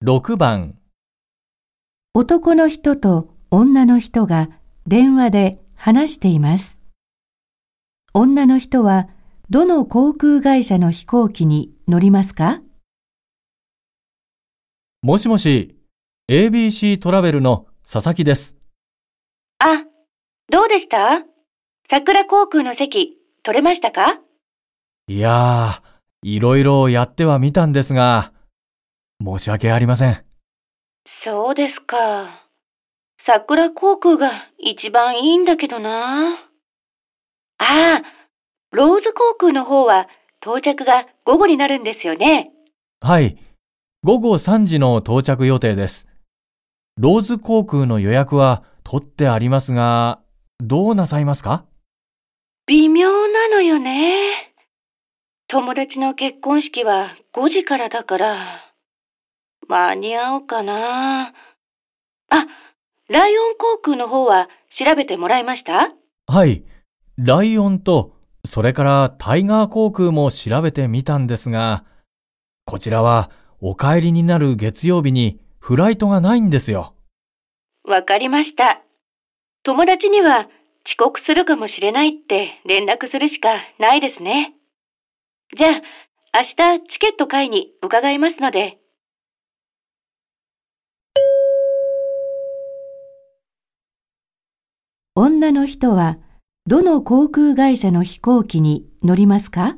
6番、男の人と女の人が電話で話しています。女の人はどの航空会社の飛行機に乗りますか？もしもし、ABC トラベルの佐々木です。あ、どうでした？桜航空の席取れましたか？いやー、いろいろやってはみたんですが、申し訳ありません。そうですか。桜航空が一番いいんだけどな。ああ、ローズ航空の方は到着が午後になるんですよね。はい、午後3時の到着予定です。ローズ航空の予約は取ってありますが、どうなさいますか？微妙なのよね。友達の結婚式は5時からだから、間に合うかな。あ、ライオン航空の方は調べてもらいました？はい、ライオンと、それからタイガー航空も調べてみたんですが、こちらはお帰りになる月曜日にフライトがないんですよ。わかりました。友達には遅刻するかもしれないって連絡するしかないですね。じゃあ、明日チケット買いに伺いますので。女の人はどの航空会社の飛行機に乗りますか？